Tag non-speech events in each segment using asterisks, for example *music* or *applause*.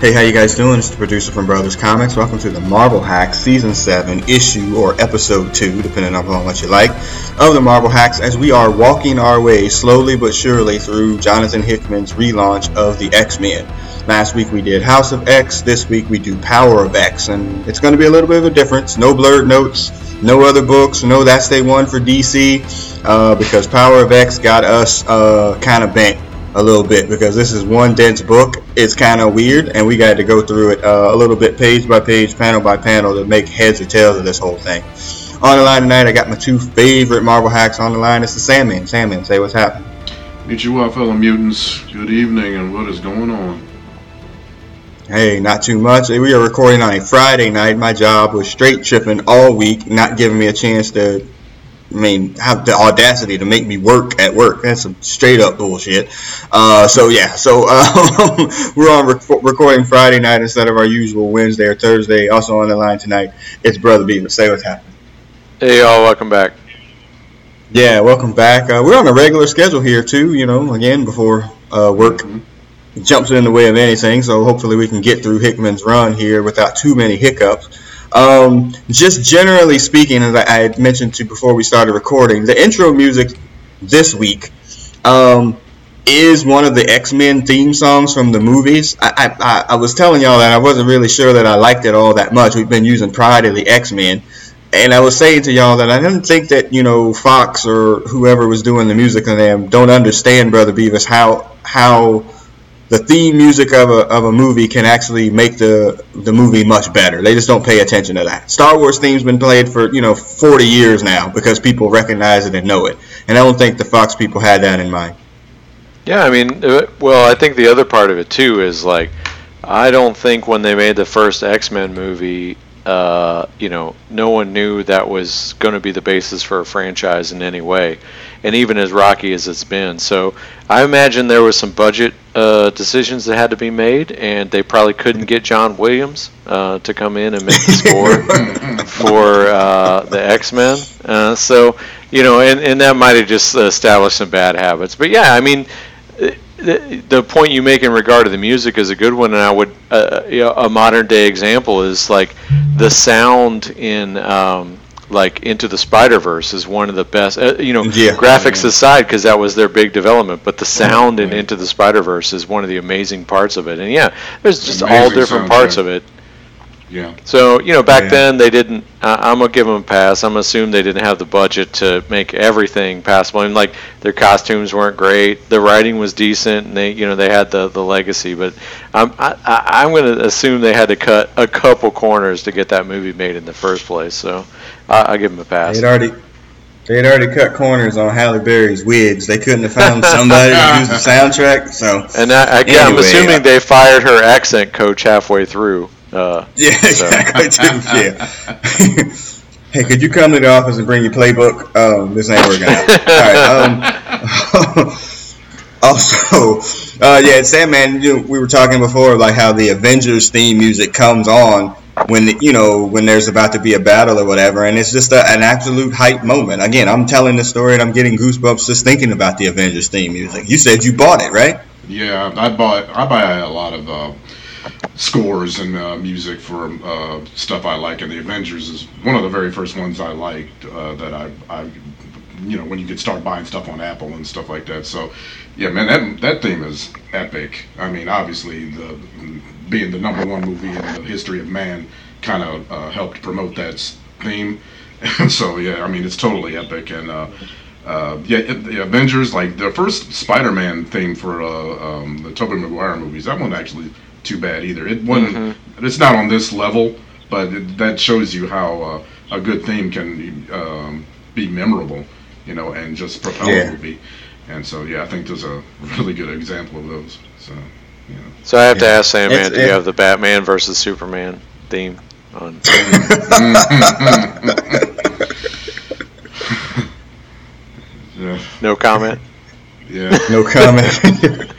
Hey, how you guys doing? It's the producer from Brothers Comics. Welcome to the Marvel Hacks Season 7, Issue or Episode 2, depending on what you like, of the Marvel Hacks as we are walking our way slowly but surely through Jonathan Hickman's relaunch of the X-Men. Last week we did House of X, this week we do Power of X, and it's going to be a little bit of a difference. No blurred notes, no other books, no That's Day One for DC, uh, because Power of X got us uh, kind of bent a little bit because this is one dense book. It's kind of weird, and we got to go through it uh, a little bit, page by page, panel by panel, to make heads or tails of this whole thing. On the line tonight, I got my two favorite Marvel hacks on the line. It's the Sandman. Sandman, say what's happening. Meet you well, fellow mutants. Good evening, and what is going on? Hey, not too much. We are recording on a Friday night. My job was straight tripping all week, not giving me a chance to I mean, have the audacity to make me work at work. That's some straight up bullshit. Uh, so yeah, so *laughs* um, we're on rec- recording Friday night instead of our usual Wednesday or Thursday. Also on the line tonight, it's Brother Beaver. Say what's happening. Hey y'all, welcome back. Yeah, welcome back. Uh, we're on a regular schedule here too. You know, again before uh, work jumps in the way of anything. So hopefully we can get through Hickman's run here without too many hiccups. Um, just generally speaking, as I, I mentioned to before we started recording, the intro music this week um, is one of the X Men theme songs from the movies. I, I, I was telling y'all that I wasn't really sure that I liked it all that much. We've been using Pride of the X Men. And I was saying to y'all that I didn't think that you know Fox or whoever was doing the music on them don't understand Brother Beavis how how the theme music of a, of a movie can actually make the the movie much better. They just don't pay attention to that. Star Wars theme's been played for you know 40 years now because people recognize it and know it, and I don't think the Fox people had that in mind. Yeah, I mean, uh, well, I think the other part of it too is like, I don't think when they made the first X Men movie, uh, you know, no one knew that was going to be the basis for a franchise in any way, and even as rocky as it's been. So I imagine there was some budget uh, decisions that had to be made, and they probably couldn't get John Williams uh, to come in and make the *laughs* score for uh, the X Men. Uh, so you know, and, and that might have just established some bad habits. But yeah, I mean the, the point you make in regard to the music is a good one, and I would uh, you know, a modern day example is like the sound in um, like Into the Spider Verse is one of the best. Uh, you know, yeah. graphics yeah. aside, because that was their big development, but the sound in Into the Spider Verse is one of the amazing parts of it. And yeah, there's just amazing all different parts of it yeah. So you know, back yeah. then they didn't. Uh, I'm gonna give them a pass. I'm gonna assume they didn't have the budget to make everything passable. And like their costumes weren't great. The writing was decent, and they, you know, they had the the legacy. But I'm I, I'm gonna assume they had to cut a couple corners to get that movie made in the first place. So I, I give them a pass. They'd already. They had already cut corners on Halle Berry's wigs. They couldn't have found somebody to use the *laughs* soundtrack. So, and I, I, anyway, I'm assuming uh, they fired her accent coach halfway ththrough. Uh, yeah, *laughs* exactly. So. yeah. *laughs* hey, could you come to the office and bring your playbook? Um, this ain't working out. All right. Um, *laughs* also, uh, yeah, Sandman. You know, we were talking before, like how the Avengers theme music comes on when the, you know when there's about to be a battle or whatever, and it's just a, an absolute hype moment. Again, I'm telling the story and I'm getting goosebumps just thinking about the Avengers theme music. You said you bought it, right? Yeah, I bought. I buy a lot of. Uh, scores and uh, music for uh, stuff I like, and the Avengers is one of the very first ones I liked uh, that I, I, you know, when you could start buying stuff on Apple and stuff like that. So, yeah, man, that that theme is epic. I mean, obviously, the being the number one movie in the history of man kind of uh, helped promote that theme. And *laughs* so, yeah, I mean, it's totally epic and. Uh, uh, yeah, the Avengers, like the first Spider-Man theme for uh, um, the Tobey Maguire movies, that one actually too bad either. It wasn't. Mm-hmm. It's not on this level, but it, that shows you how uh, a good theme can um, be memorable, you know, and just propel yeah. a movie. And so, yeah, I think there's a really good example of those. So, you know. So I have yeah. to ask Sam, man, do you have the Batman versus Superman theme on? *laughs* *laughs* yeah. No comment. *laughs* Yeah. No comment.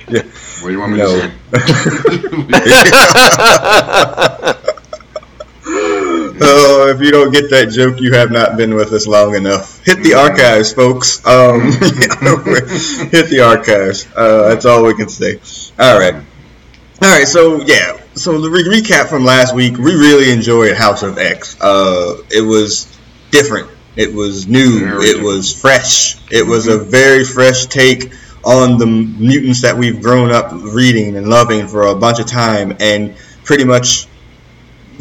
yeah. What do you want me no. to say? *laughs* oh, if you don't get that joke, you have not been with us long enough. Hit the archives, folks. Um, *laughs* hit the archives. Uh, that's all we can say. All right. All right. So yeah, so the re- recap from last week, we really enjoyed House of X. Uh, it was different. It was new. Very it different. was fresh. It was a very fresh take on the mutants that we've grown up reading and loving for a bunch of time, and pretty much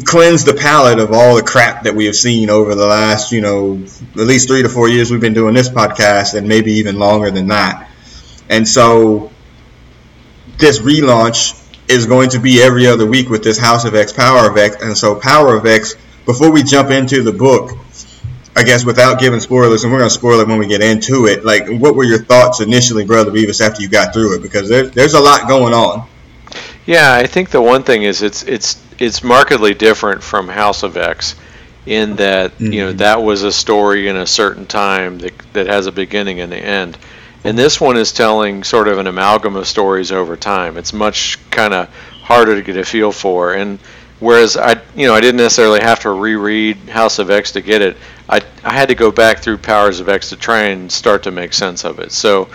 cleanse the palate of all the crap that we have seen over the last, you know, at least three to four years we've been doing this podcast, and maybe even longer than that. And so this relaunch is going to be every other week with this House of X, Power of X, and so Power of X. Before we jump into the book, I guess without giving spoilers, and we're going to spoil it when we get into it. Like, what were your thoughts initially, Brother Beavis, after you got through it? Because there, there's a lot going on. Yeah, I think the one thing is it's it's it's markedly different from House of X in that you know Mhm. that was a story in a certain time that that has a beginning and an end. And this one is telling sort of an amalgam of stories over time. It's much kind of harder to get a feel for. And whereas I you know I didn't necessarily have to reread House of X to get it, I I had to go back through Powers of X to try and start to make sense of it. So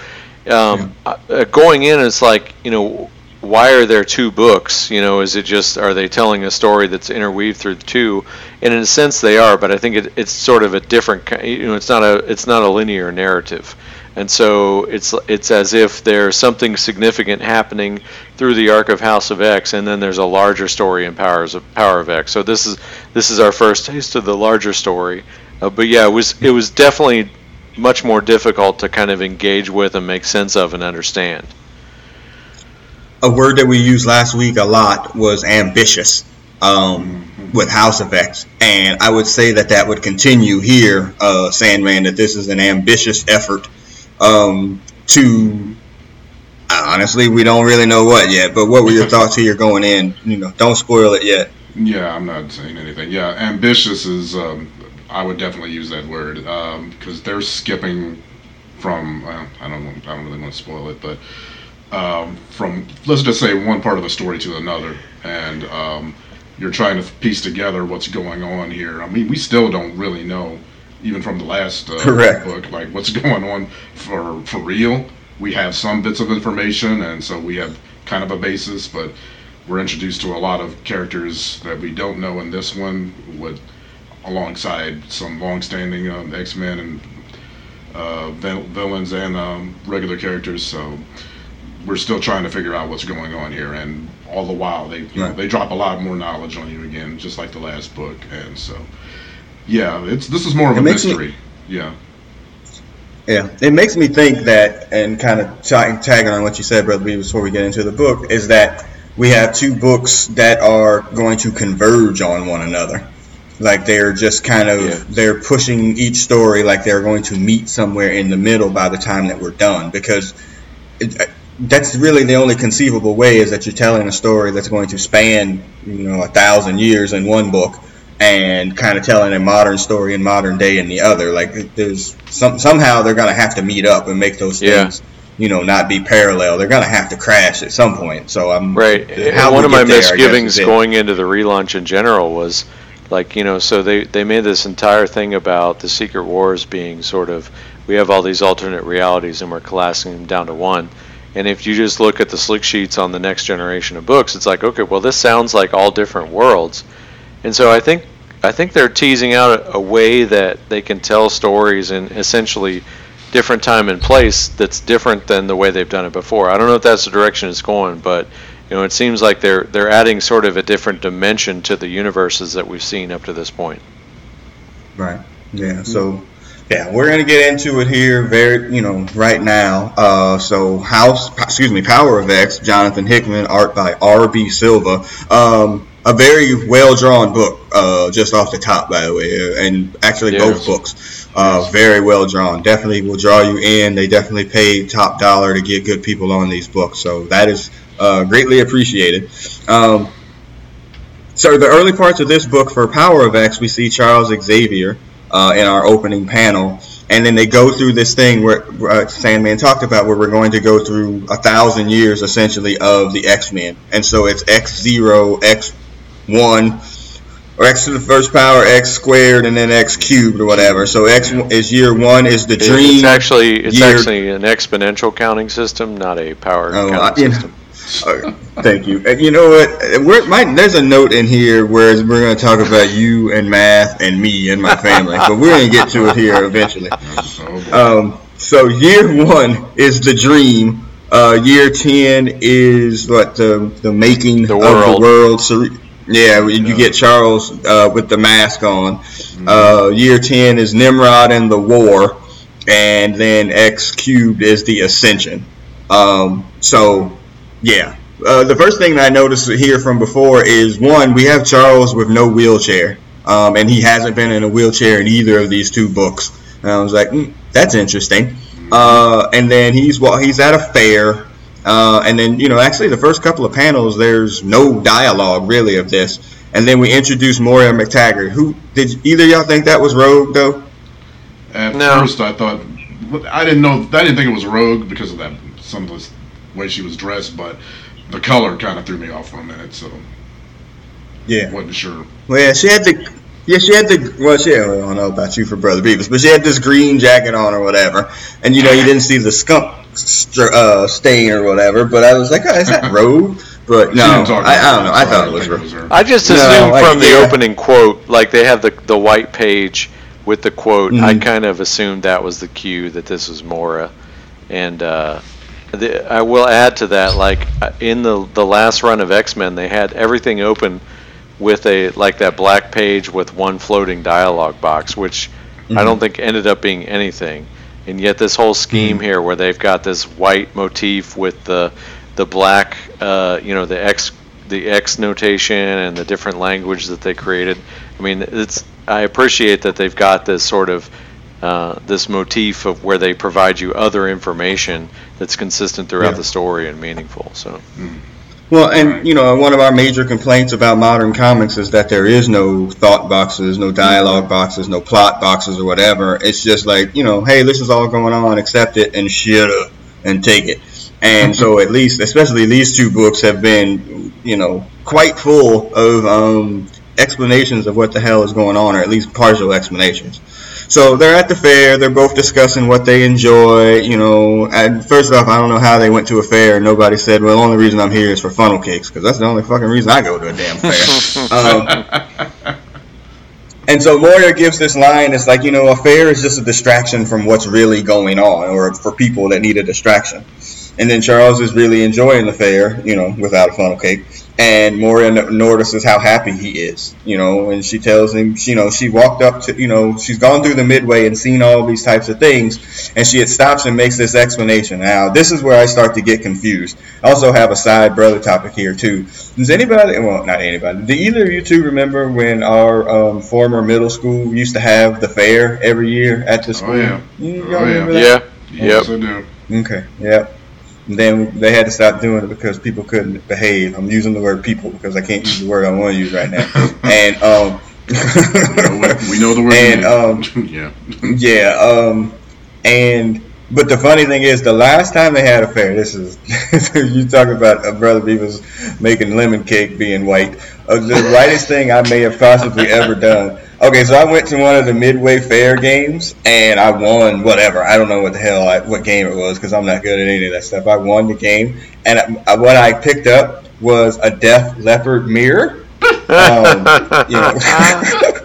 um, uh, going in, it's like you know why are there two books? You know, is it just are they telling a story that's interweaved through the two? And in a sense, they are, but I think it, it's sort of a different. You know, it's not a it's not a linear narrative, and so it's it's as if there's something significant happening through the arc of House of X, and then there's a larger story in Powers of Power of X. So this is this is our first taste of the larger story. Uh, but yeah, it was it was definitely much more difficult to kind of engage with and make sense of and understand. a word that we used last week a lot was ambitious um, with House of X, and I would say that that would continue here, uh, Sandman. That this is an ambitious effort um, to. Honestly, we don't really know what yet. But what were your *laughs* thoughts here going in? You know, don't spoil it yet. Yeah, I'm not saying anything. Yeah, ambitious is. Um, I would definitely use that word because they're skipping from. Well, I don't. want- I don't really want to spoil it, but um, from let's just say one part of the story to another, and um, you're trying to piece together what's going on here. I mean, we still don't really know, even from the last uh, Correct. book, like what's *laughs* going on for for real. We have some bits of information, and so we have kind of a basis, but we're introduced to a lot of characters that we don't know in this one, with alongside some long-standing um, X-Men and uh, vil- villains and um, regular characters. So we're still trying to figure out what's going on here, and all the while they you know, they drop a lot more knowledge on you again, just like the last book. And so, yeah, it's this is more of It a makes me- mystery. yeah. Yeah, it makes me think that, and kind of ta- tagging on what you said, Brother B, before we get into the book, is that we have two books that are going to converge on one another. Like they're just kind of Yeah. they're pushing each story like they're going to meet somewhere in the middle by the time that we're done because it, uh, that's really the only conceivable way is that you're telling a story that's going to span you know a thousand years in one book and kind of telling a modern story in modern day in the other. Like there's some somehow they're going to have to meet up and make those Yeah. things you know not be parallel. They're going to have to crash at some point. So I'm Right. how and one of my there, misgivings going into the relaunch in general was like, you know, so they, they made this entire thing about the Secret Wars being sort of we have all these alternate realities and we're collapsing them down to one. And if you just look at the slick sheets on the next generation of books, it's like, okay, well this sounds like all different worlds. And so I think I think they're teasing out a, a way that they can tell stories in essentially different time and place that's different than the way they've done it before. I don't know if that's the direction it's going, but you know, it seems like they're they're adding sort of a different dimension to the universes that we've seen up to this point. Right. Yeah. So, yeah, we're gonna get into it here, very, you know, right now. Uh, so House, excuse me, Power of X, Jonathan Hickman, art by R.B. Silva. Um, a very well drawn book, uh, just off the top, by the way, uh, and actually Yes. both books, uh, very well drawn. Definitely will draw you in. They definitely paid top dollar to get good people on these books, so that is uh, greatly appreciated. Um, so the early parts of this book for Power of X, we see Charles Xavier uh, in our opening panel, and then they go through this thing where uh, Sandman talked about, where we're going to go through a thousand years essentially of the X Men, and so it's X zero, X one, or X to the first power, X squared, and then X cubed or whatever. So X is year one is the dream. It's actually it's year- actually an exponential counting system, not a power Oh, counting I- system. Thank you. And you know what? We're, my, there's a note in here where we're going to talk about you and math and me and my family, but we're going to get to it here eventually. Um, so year one is the dream. Uh, year ten is what the the making The of the world. So yeah, you get Charles uh, with the mask on. Uh, year ten is Nimrod and the war, and then X cubed is the ascension. Um, so yeah. Uh, the first thing that I noticed here from before is one, we have Charles with no wheelchair, um, and he hasn't been in a wheelchair in either of these two books. And I was like, mm, that's interesting. Uh, and then he's well, he's at a fair, uh, and then you know, actually, the first couple of panels, there's no dialogue really of this, and then we introduce Moira MacTaggert. Who did either of y'all think that was Rogue though? At No. first, I thought I didn't know I didn't think it was Rogue because of that some of the way she was dressed, but the color kind of threw me off for a minute, so Yeah. wasn't sure. Well, yeah, she had the. Yeah, she had the. Well, she. I don't know about you for Brother Beavis, but she had this green jacket on or whatever, and you know you didn't see the skunk str- uh, stain or whatever. But I was like, oh, is that *laughs* Rogue? But no, I, I don't know. I thought it was think Rogue. I just No, assumed like, from the yeah. opening quote, like they have the the white page with the quote. I Mhm. kind of assumed that was the cue that this was Moira, and uh, the, I will add to that, like uh, in the the last run of X Men, they had everything open with a like that black page with one floating dialogue box, which I don't think ended up being anything. And yet this whole scheme here, where they've got this white motif with the the black, uh, you know, the X the X notation and the different language that they created. I mean, it's I appreciate that they've got this sort of uh, this motif of where they provide you other information that's consistent throughout Yeah. the story and meaningful. So Well, and you know, one of our major complaints about modern comics is that there is no thought boxes, no dialogue boxes, no plot boxes or whatever. It's just like, you know, hey, this is all going on, accept it and shut up and take it. And so at least, especially these two books have been, you know, quite full of um, explanations of what the hell is going on, or at least partial explanations. So they're at the fair. They're both discussing what they enjoy. You know, and first off, I don't know how they went to a fair. and Nobody said, "Well, the only reason I'm here is for funnel cakes," because that's the only fucking reason I go to a damn fair. *laughs* um, and so Moira gives this line. It's like, you know, a fair is just a distraction from what's really going on, or for people that need a distraction. And then Charles is really enjoying the fair, you know, without a funnel cake. And Moira notices how happy he is, you know, and she tells him, you know, she walked up to, you know, she's gone through the midway and seen all these types of things, and she stops and makes this explanation. Now, this is where I start to get confused. I also have a side brother topic here too. Does anybody, well, not anybody, do either of you two remember when our um, former middle school used to have the fair every year at the school? yeah. You Oh, y'all yeah, yep. Yes, I do. Okay, yep. Then they had to stop doing it because people couldn't behave. I'm using the word people because I can't use the word I want to use right now. *laughs* and um, We know, we know the word. And, um, *laughs* yeah. *laughs* yeah, um, and but the funny thing is, the last time they had a fair, this is you talk about a brother Beavis making lemon cake being white. Uh, the whitest thing I may have possibly ever done. Okay, so I went to one of the Midway Fair games and I won whatever. I don't know what the hell I, what game it was because I'm not good at any of that stuff. I won the game, and I, what I picked up was a Def Leppard mirror. Um, you know. *laughs*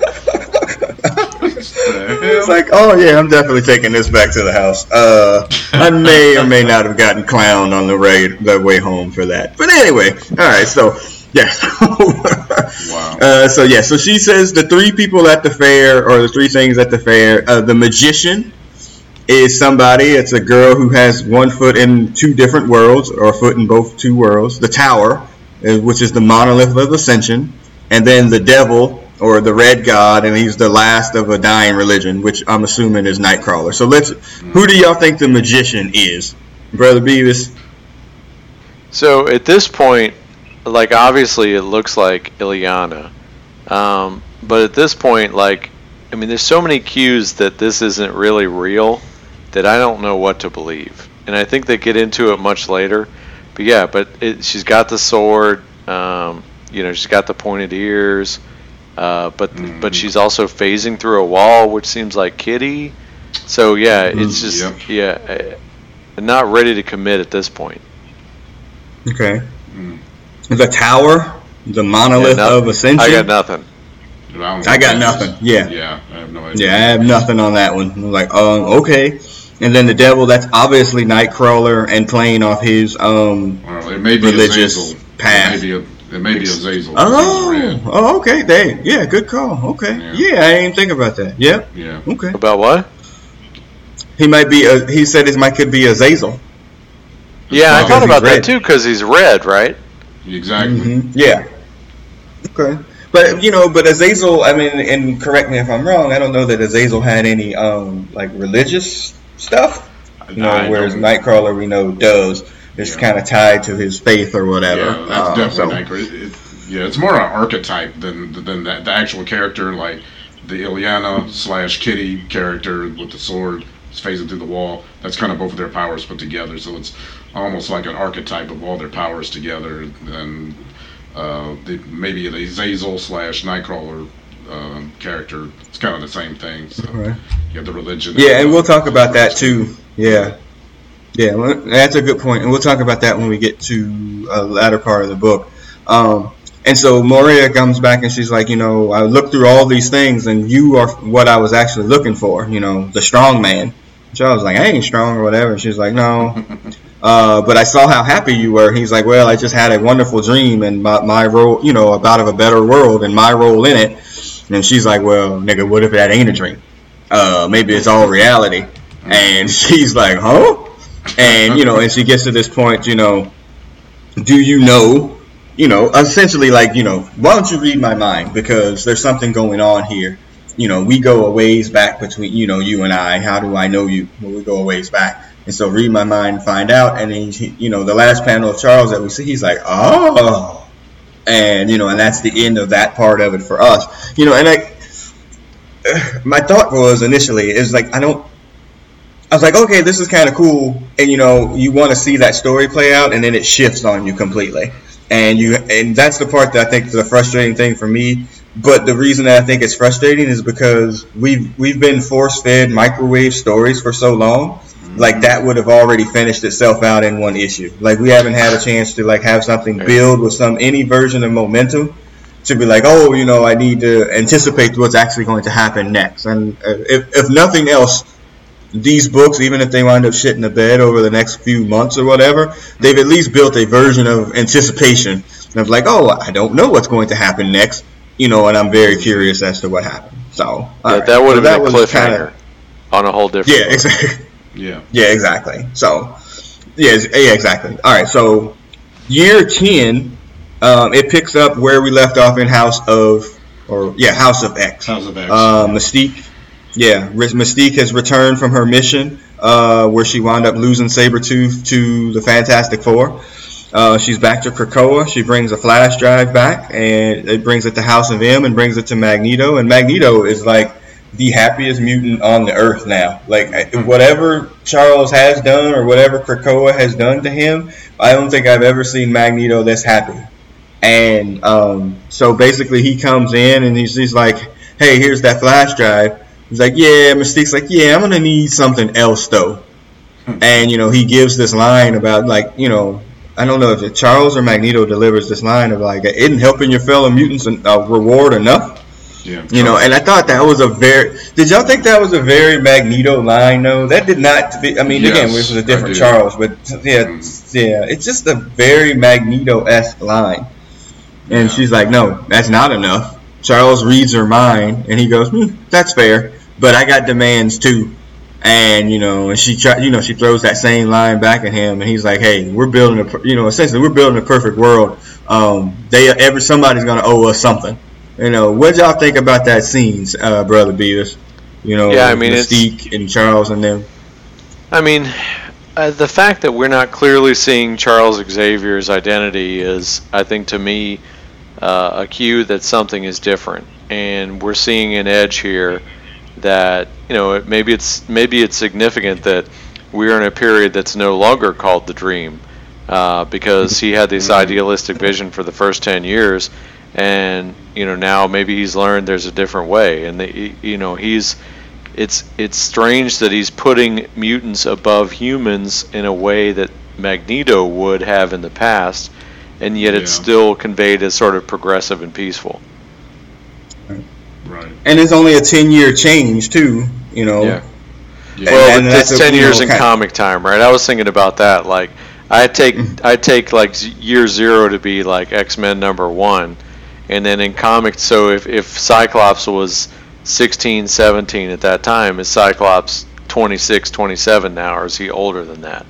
It's like, oh yeah, I'm definitely taking this back to the house. Uh, I may or may not have gotten clowned on the way the way home for that. But anyway, all right. So yeah. *laughs* Wow. Uh, so yeah. So she says the three people at the fair, or the three things at the fair. Uh, the magician is somebody. It's a girl who has one foot in two different worlds, or a foot in both two worlds. The tower, uh, which is the monolith of ascension, and then the devil or the red god, and he's the last of a dying religion, which I'm assuming is Nightcrawler. So let's. Who do y'all think the magician is, Brother Beavis? So at this point, like obviously it looks like Illyana, um, but at this point, like I mean, there's so many cues that this isn't really real that I don't know what to believe, and I think they get into it much later. But yeah, but it, she's got the sword, um, you know, she's got the pointed ears, uh, but but she's also phasing through a wall, which seems like Kitty. So yeah, it's just Yep. yeah, uh, not ready to commit at this point. Okay. The tower, the monolith Yeah, no- of ascension. I got nothing. don't I got that is. nothing, yeah. Yeah, I have no idea. Yeah, I have nothing on that one. I'm like, um, okay. And then the devil, that's obviously Nightcrawler and playing off his um. Well, it may be Religious Azazel. path. It may be a, it may be Azazel. Oh, oh, okay. They, yeah, good call. Okay, Yeah. yeah, I didn't even think about that. Yep. Yeah. Okay. About what? He might be. A, he said his might could be Azazel. Yeah, I thought about red. that too because he's red, right? Exactly. hmm Yeah. Okay. But you know, but Azazel. I mean, and correct me if I'm wrong. I don't know that Azazel had any um like religious stuff. You know, I whereas don't- Nightcrawler we know does. It's Yeah. kind of tied to his faith or whatever. Yeah, that's Uh, definitely so- Nightcrawler. It, it, yeah, it's more an archetype than than that, the actual character, like the Illyana slash Kitty character with the sword is phasing through the wall. That's kind of both of their powers put together. So it's almost like an archetype of all their powers together. And uh, the, maybe the Zazel slash Nightcrawler um, character. It's kind of the same thing. So Right. you have the religion. Yeah, and we'll talk about that too. Yeah, yeah, that's a good point, and we'll talk about that when we get to a latter part of the book. Um, and so Moira comes back and she's like, you know, I looked through all these things, and you are what I was actually looking for. You know, the strong man. So I was like, I ain't strong or whatever. And she's like, no. *laughs* Uh, but I saw how happy you were. He's like, well, I just had a wonderful dream and my, my role, you know, about of a better world and my role in it. And she's like, well, nigga, what if that ain't a dream? Uh, maybe it's all reality. And *laughs* she's like, huh? And, you know, and she gets to this point, you know, do you know, you know, essentially like, you know, why don't you read my mind? Because there's something going on here. You know, we go a ways back between, you know, you and I. How do I know you? Well, we go a ways back. And so read my mind find out. And then, you know, the last panel of Charles that we see, he's like, oh. And, you know, and that's the end of that part of it for us. You know, and I, *sighs* my thought was initially is like I don't. I was like, okay, this is kind of cool, and you know, you want to see that story play out, and then it shifts on you completely, and you, and that's the part that I think is a frustrating thing for me. But the reason that I think it's frustrating is because we've we've been force fed microwave stories for so long, like that would have already finished itself out in one issue. Like we haven't had a chance to like have something build with some any version of momentum to be like, oh, you know, I need to anticipate what's actually going to happen next. And uh, if, if nothing else, these books, even if they wind up shitting the bed over the next few months or whatever, they've at least built a version of anticipation of like, oh, I don't know what's going to happen next, you know, and I'm very curious as to what happened. So Yeah, right. that would So have been a cliffhanger kinda- on a whole different. yeah, exactly. Yeah. Yeah, exactly. So, yeah, yeah, exactly. All right, so year ten, um, it picks up where we left off in House of, or yeah, House of X. House of X. Uh, Mystique, yeah, Mystique has returned from her mission, uh, where she wound up losing Sabretooth to the Fantastic Four. Uh, she's back to Krakoa. She brings a flash drive back, and it brings it to House of M and brings it to Magneto. And Magneto is like the happiest mutant on the earth now. Like whatever Charles has done or whatever Krakoa has done to him, I don't think I've ever seen Magneto this happy. And um, so basically, he comes in and he's, he's like, "Hey, here's that flash drive." He's like, "Yeah." Mystique's like, "Yeah, I'm gonna need something else though." And you know, he gives this line about like, you know, I don't know if it, Charles or Magneto delivers this line of like, "Isn't helping your fellow mutants a reward enough?" Yeah. You know, and I thought that was a very. Did y'all think that was a very Magneto line? No, that did not. Be, I mean, again, Yes, this was a different. Charles, but yeah, Mm. yeah, it's just a very Magneto esque line. And Yeah. she's like, "No, that's not enough." Charles reads her mind, and he goes, hmm, "That's fair, but I got demands too." And you know, and she try, you know, she throws that same line back at him, and he's like, "Hey, we're building a, you know, essentially, we're building a perfect world. Um, they ever somebody's gonna owe us something." You know, what y'all think about that scene, uh, brother Beavis? You know, Yeah, I mean, Mystique and Charles and them. I mean, uh, the fact that we're not clearly seeing Charles Xavier's identity is, I think, to me, uh, a cue that something is different, and we're seeing an edge here that you know it, maybe it's maybe it's significant that we're in a period that's no longer called the dream, uh, because he had this idealistic vision for the first ten years, and you know now maybe he's learned there's a different way, and the, you know he's it's it's strange that he's putting mutants above humans in a way that Magneto would have in the past, and yet it's Yeah. still conveyed as sort of progressive and peaceful. Right. And it's only a ten year change too. You know. Yeah. Yeah. Well, And it's that's a, ten years know, in kind- comic time, right? I was thinking about that. Like, I take Mm-hmm. I take like year zero to be like X Men number one, and then in comics, so if if Cyclops was 16, 17 at that time, is Cyclops 26, 27 now, or is he older than that?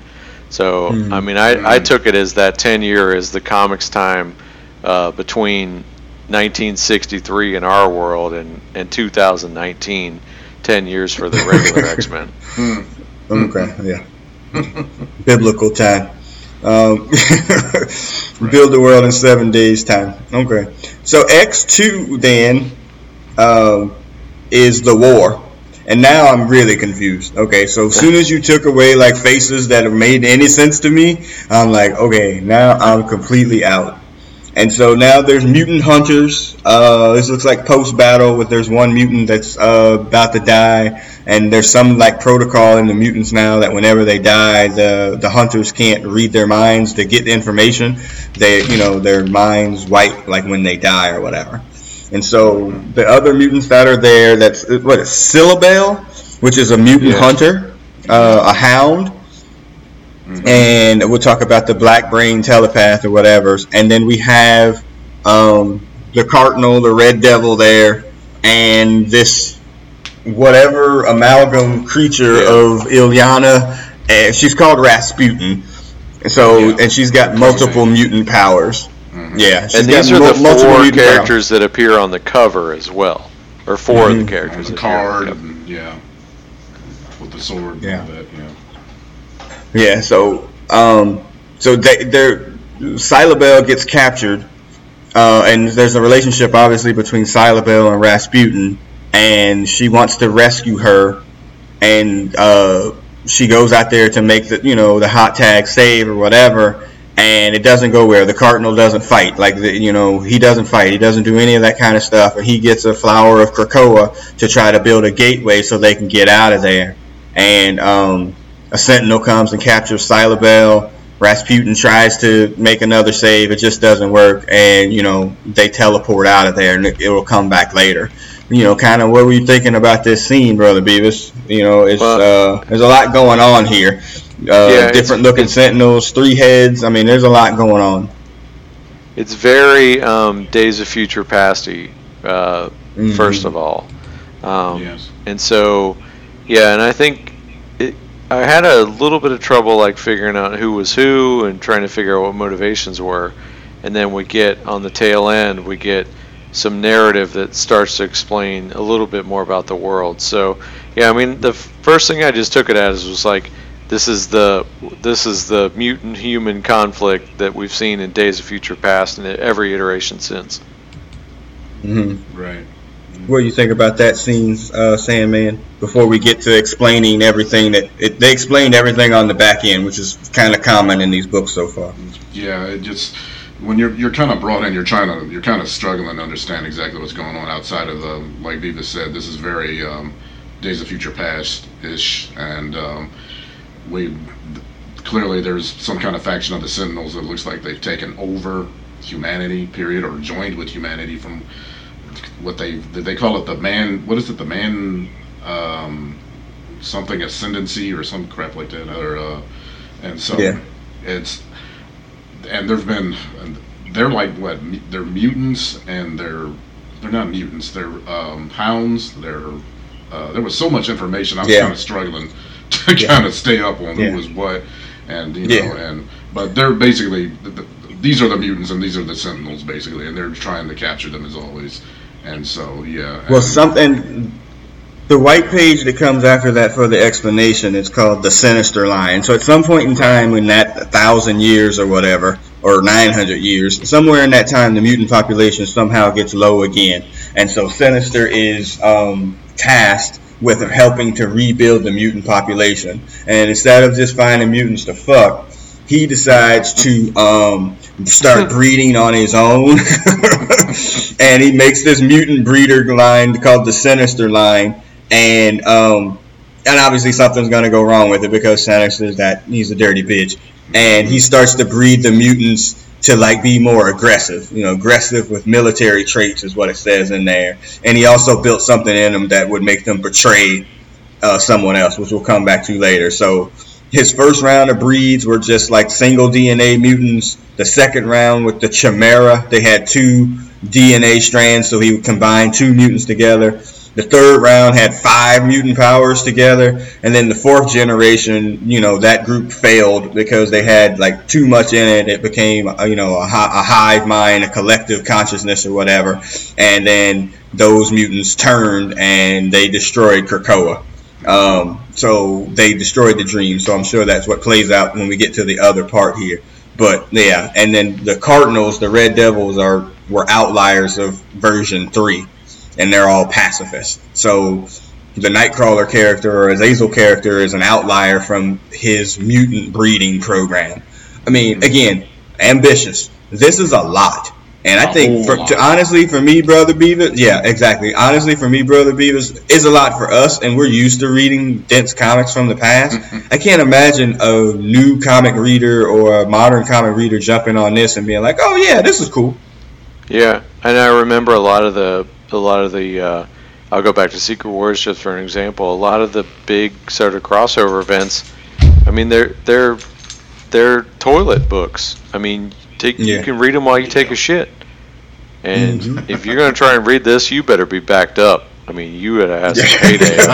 So Mhm. I mean, I, I Mhm. took it as that ten year is the comics time uh, between 1963 in our world and and 2019. 10 years for the regular *laughs* X-Men. Hmm. Okay. Yeah. Biblical time. Um, *laughs* build the world in seven days time. Okay. So X two then um, is the war. And now I'm really confused. Okay, so as soon as you took away like faces that made any sense to me, I'm like, okay, now I'm completely out. And so now there's mutant hunters. Uh, this looks like post battle, but there's one mutant that's uh, about to die, and there's some like protocol in the mutants now that whenever they die, the the hunters can't read their minds to get the information. They, you know, their minds wipe like when they die or whatever. And so the other mutants that are there, that's what is Cylobel, which is a mutant Yeah. hunter, uh, a hound, and we'll talk about the black brain telepath or whatever. And then we have um, the Cardinal, the Red Devil there, and this whatever amalgam creature Yeah. of Illyana. And she's called Rasputin. So Yeah. and she's got multiple mutant powers. Yeah, she's and these got are the multiple four mutant powers. characters that appear on the cover as well, or 4 of Mhm. the characters. the that card, appear. and, yeah, with the sword. Yeah. And that, yeah. Yeah, so um, so they, they're Cylobel gets captured, uh, and there's a relationship obviously between Cylobel and Rasputin, and she wants to rescue her, and uh, she goes out there to make the you know the hot tag save or whatever, and it doesn't go where the Cardinal doesn't fight, like the, you know he doesn't fight, he doesn't do any of that kind of stuff, and he gets a flower of Krakoa to try to build a gateway so they can get out of there, and um, a sentinel comes and captures Cylobel. Rasputin tries to make another save, it just doesn't work, and you know they teleport out of there, and it, it will come back later. You know, kind of what were you thinking about this scene, brother Beavis? You know, it's Well- uh, there's a lot going on here. Uh, it's- different looking sentinels, three heads. I mean, there's a lot going on. It's very um, Days of Future Pasty, uh, Mhm. first of all. Um, Yes. And so, yeah, and I think it, I had a little bit of trouble like figuring out who was who and trying to figure out what motivations were. And then we get on the tail end, we get some narrative that starts to explain a little bit more about the world. So, yeah, I mean, the first thing I just took it as was like, this is the this is the mutant human conflict that we've seen in Days of Future Past and every iteration since. hmm Right. What do you think about that scene, uh, Sandman? Before we get to explaining everything that it, they explained everything on the back end, which is kind of common in these books so far. Yeah, it just when you're you're kind of brought in, you're trying to you're kind of struggling to understand exactly what's going on outside of the like Viva said. This is very um, Days of Future Past ish, and um, we clearly there's some kind of faction of the Sentinels that looks like they've taken over humanity, period, or joined with humanity from what they they call it the man. What is it? The man. Um, something ascendancy or some crap like that or uh, and so Yeah. it's and there've been they're like what they're mutants and they're they're not mutants they're um, hounds they're uh, there was so much information I was Yeah. kind of struggling *laughs* to Yeah. kind of stay up on Yeah. who was what and you know and but they're basically th th these are the mutants and these are the sentinels basically and they're trying to capture them as always and so yeah Well, and- something. The white page that comes after that for the explanation is called the Sinister Line. So at some point in time, in that thousand years or whatever, or 900 years, somewhere in that time, the mutant population somehow gets low again, and so Sinister is um, tasked with helping to rebuild the mutant population. And instead of just finding mutants to fuck, he decides to um, start breeding on his own, *laughs* and he makes this mutant breeder line called the Sinister Line, and um, and obviously something's going to go wrong with it because Sinister is that he's a dirty bitch, and he starts to breed the mutants to like be more aggressive, you know, aggressive with military traits is what it says in there. And he also built something in them that would make them betray uh, someone else, which we'll come back to later. So his first round of breeds were just like single DNA mutants. The second round with the Chimera, they had two DNA strands, so he would combine two mutants together. The third round had five mutant powers together, and then the fourth generation, you know, that group failed because they had like too much in it. It became, uh, you know, a, a hive mind, a collective consciousness, or whatever. And then those mutants turned and they destroyed Krakoa. Um, so they destroyed the dream. So I'm sure that's what plays out when we get to the other part here. But yeah, and then the Cardinals, the Red Devils, are were outliers of version three, and they're all pacifists. So the Nightcrawler character or Azazel character is an outlier from his mutant breeding program. I mean, again, ambitious. This is a lot. And I think, for, to, honestly, for me, brother Beavis, yeah, exactly. Honestly, for me, brother Beavis, is a lot for us, and we're used to reading dense comics from the past. I can't imagine a new comic reader or a modern comic reader jumping on this and being like, "Oh yeah, this is cool." Yeah, and I remember a lot of the a lot of the. Uh, I'll go back to Secret Wars just for an example. A lot of the big sort of crossover events. I mean, they're they're they're toilet books. I mean, Take, yeah. You can read them while you take a shit. And mm-hmm. if you're going to try and read this, you better be backed up. I mean, you would have some payday *laughs*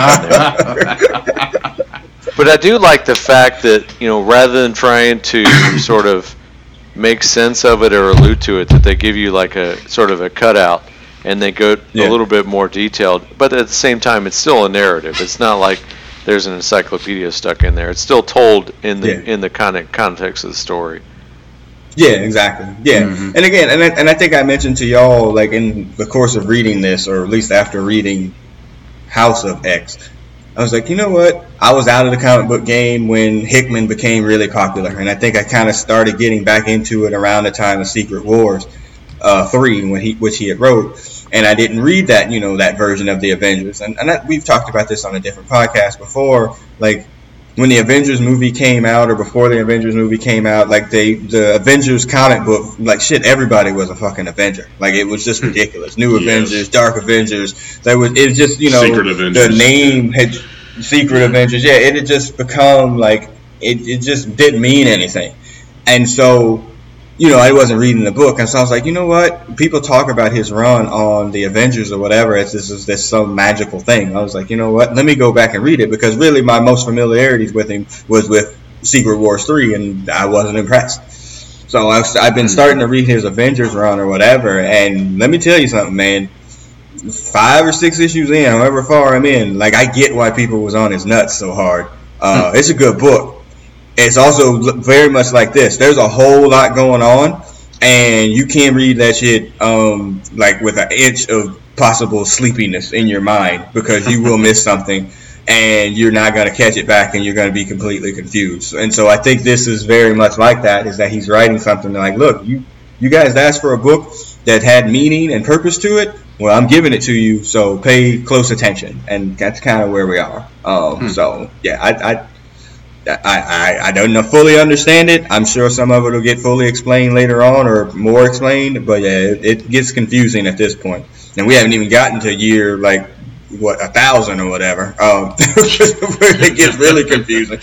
but I do like the fact that, you know, rather than trying to *coughs* sort of make sense of it or allude to it, that they give you like a sort of a cutout and they go yeah. a little bit more detailed. But at the same time, it's still a narrative. It's not like there's an encyclopedia stuck in there. It's still told in the yeah. in the kind of context of the story. Yeah, exactly. Yeah, mm-hmm. and again, and I, and I think I mentioned to y'all like in the course of reading this, or at least after reading House of X, I was like, you know what? I was out of the comic book game when Hickman became really popular, and I think I kind of started getting back into it around the time of Secret Wars uh, three, when he which he had wrote, and I didn't read that you know that version of the Avengers, and, and that, we've talked about this on a different podcast before, like when the Avengers movie came out or before the Avengers movie came out, like they the Avengers comic book, like shit, everybody was a fucking Avenger. Like it was just ridiculous. New yes. Avengers, Dark Avengers. That was it was just you know the name had Secret Avengers. Yeah, it had just become like it, it just didn't mean anything. And so you know, I wasn't reading the book, and so I was like, you know what? People talk about his run on the Avengers or whatever as this is this some magical thing. I was like, you know what? Let me go back and read it because really my most familiarities with him was with Secret Wars three, and I wasn't impressed. So I've, I've been starting to read his Avengers run or whatever, and let me tell you something, man. Five or six issues in, however far I'm in, like I get why people was on his nuts so hard. Uh, *laughs* it's a good book it's also very much like this. There's a whole lot going on, and you can't read that shit um, like with an inch of possible sleepiness in your mind because you will miss *laughs* something and you're not going to catch it back and you're going to be completely confused. And so I think this is very much like that is that he's writing something like, look, you you guys asked for a book that had meaning and purpose to it. Well, I'm giving it to you, so pay close attention. And that's kind of where we are. Um, hmm. So, yeah, I, I I, I, I don't fully understand it. I'm sure some of it will get fully explained later on or more explained, but yeah, it, it gets confusing at this point. And we haven't even gotten to year like what a thousand or whatever. Um, *laughs* it gets really confusing.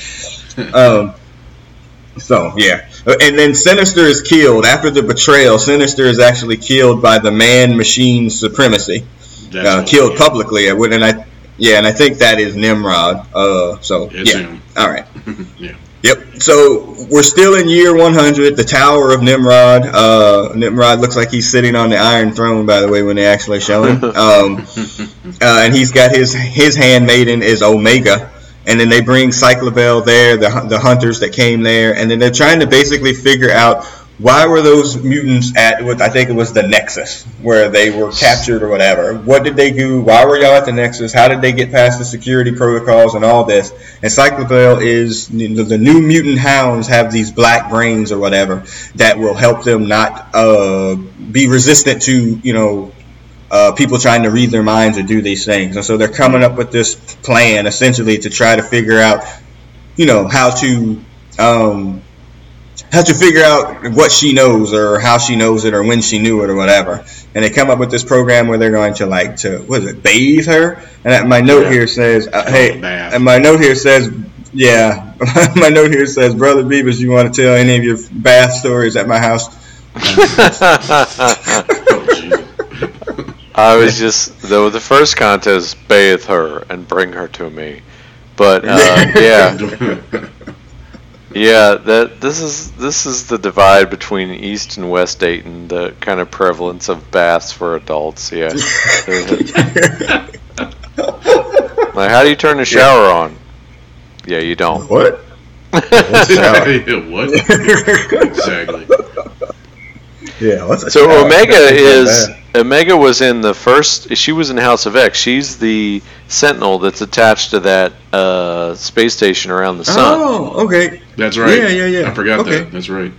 Um, so yeah, and then Sinister is killed after the betrayal. Sinister is actually killed by the man-machine supremacy, uh, killed publicly. And I yeah, and I think that is Nimrod. Uh, so it's yeah, him. all right. *laughs* yeah. Yep. So we're still in year 100, the Tower of Nimrod. Uh, Nimrod looks like he's sitting on the Iron Throne, by the way, when they actually show him. *laughs* Um, uh, and he's got his his handmaiden is Omega, and then they bring Cylobel there, the the hunters that came there, and then they're trying to basically figure out why were those mutants at what I think it was the Nexus where they were captured or whatever? What did they do? Why were y'all at the Nexus? How did they get past the security protocols and all this? And Cylobel is the new mutant hounds have these black brains or whatever that will help them not uh, be resistant to you know uh, people trying to read their minds or do these things. And so they're coming up with this plan essentially to try to figure out, you know, how to um, how to figure out what she knows or how she knows it or when she knew it or whatever. And they come up with this program where they're going to like to what is it bathe her? And my note Yeah. here says, uh, hey, bath. and my note here says. Yeah, *laughs* my note here says, "Brother Beavis, you want to tell any of your bath stories at my house?" *laughs* I was just the the first contest bathe her and bring her to me, but *laughs* uh, yeah, yeah. That this is this is the divide between East and West Dayton. The kind of prevalence of baths for adults. Yeah. *laughs* like, how do you turn the shower on? Yeah, you don't. what? what? *laughs* *laughs* exactly. Yeah. So? Omega is bad. Omega was in the first. She was in House of X. She's the Sentinel that's attached to that uh, space station around the sun. Oh, okay. That's right. Yeah, yeah, yeah. I forgot Okay. that. That's right.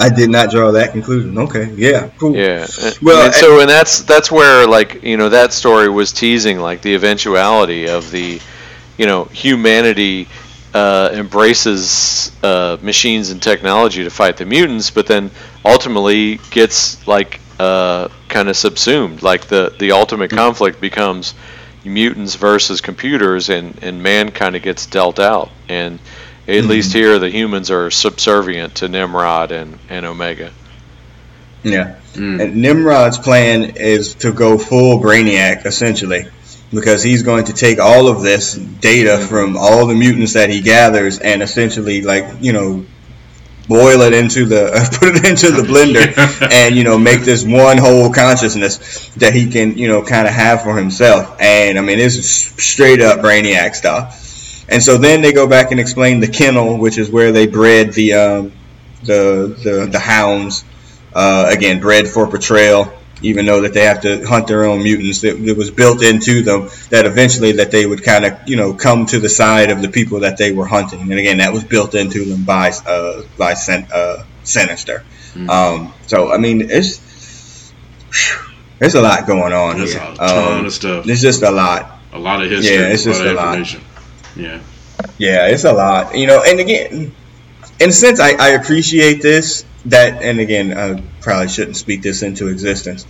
I did not draw that conclusion. Okay. Yeah. Cool. Yeah. Well, and so and that's that's where like you know that story was teasing like the eventuality of the, you know, humanity uh, embraces uh, machines and technology to fight the mutants, but then ultimately gets like uh, kind of subsumed. Like the the ultimate conflict becomes mutants versus computers, and and man kind of gets dealt out. And at least here, the humans are subservient to Nimrod and and Omega. Yeah. Mm. And Nimrod's plan is to go full Brainiac, essentially, because he's going to take all of this data from all the mutants that he gathers and essentially, like, you know, boil it into the, *laughs* put it into the blender *laughs* and, you know, make this one whole consciousness that he can, you know, kind of have for himself. And, I mean, it's straight up Brainiac stuff. And so then they go back and explain the kennel, which is where they bred the, um, the, the, the hounds uh, again, bred for portrayal, even though that they have to hunt their own mutants. That it was built into them that eventually that they would kind of you know come to the side of the people that they were hunting. And again, that was built into them by uh, by Sin- uh, Sinister. Um, so I mean, it's there's a lot going on There's here. a ton Um, of stuff. There's just a lot. A lot of history. Yeah, it's just a lot a lot. Yeah. Yeah, it's a lot. You know, and again, in a sense, I, I appreciate this. That, and again, I probably shouldn't speak this into existence.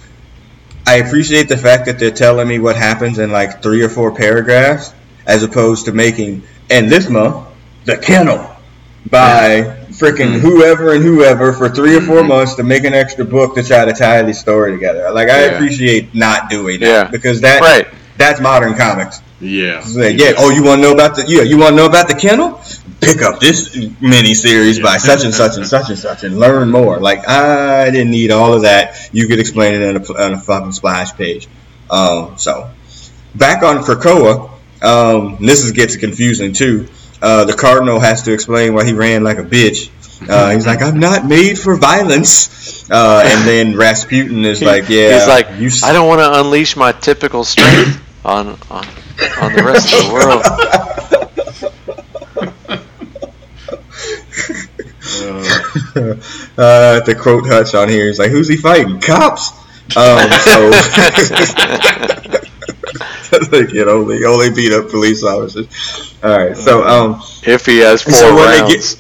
I appreciate the fact that they're telling me what happens in like three or four paragraphs, as opposed to making, and this month, the kennel by freaking whoever and whoever for three or 4 Mhm. months to make an extra book to try to tie the story together. Like, I Yeah. appreciate not doing that Yeah. because that Right. that's modern comics. Yeah. Like, yeah. Oh, you want to know about the? Yeah, you want to know about the kennel? Pick up this mini series by such and such and such and such and learn more. Like I didn't need all of that. You could explain it on a, on a fucking splash page. Um, so back on Krakoa, um, this is gets confusing too. Uh, the cardinal has to explain why he ran like a bitch. Uh, he's like, I'm not made for violence. Uh, and then *laughs* Rasputin is like, yeah, He's like, you s- I don't want to unleash my typical strength on on on the rest of the world. *laughs* *laughs* Uh, to quote Hutch on here, he's like, "Who's he fighting? Cops." Um, so like, you know, they only beat up police officers. All right, so um, If he has four So rounds,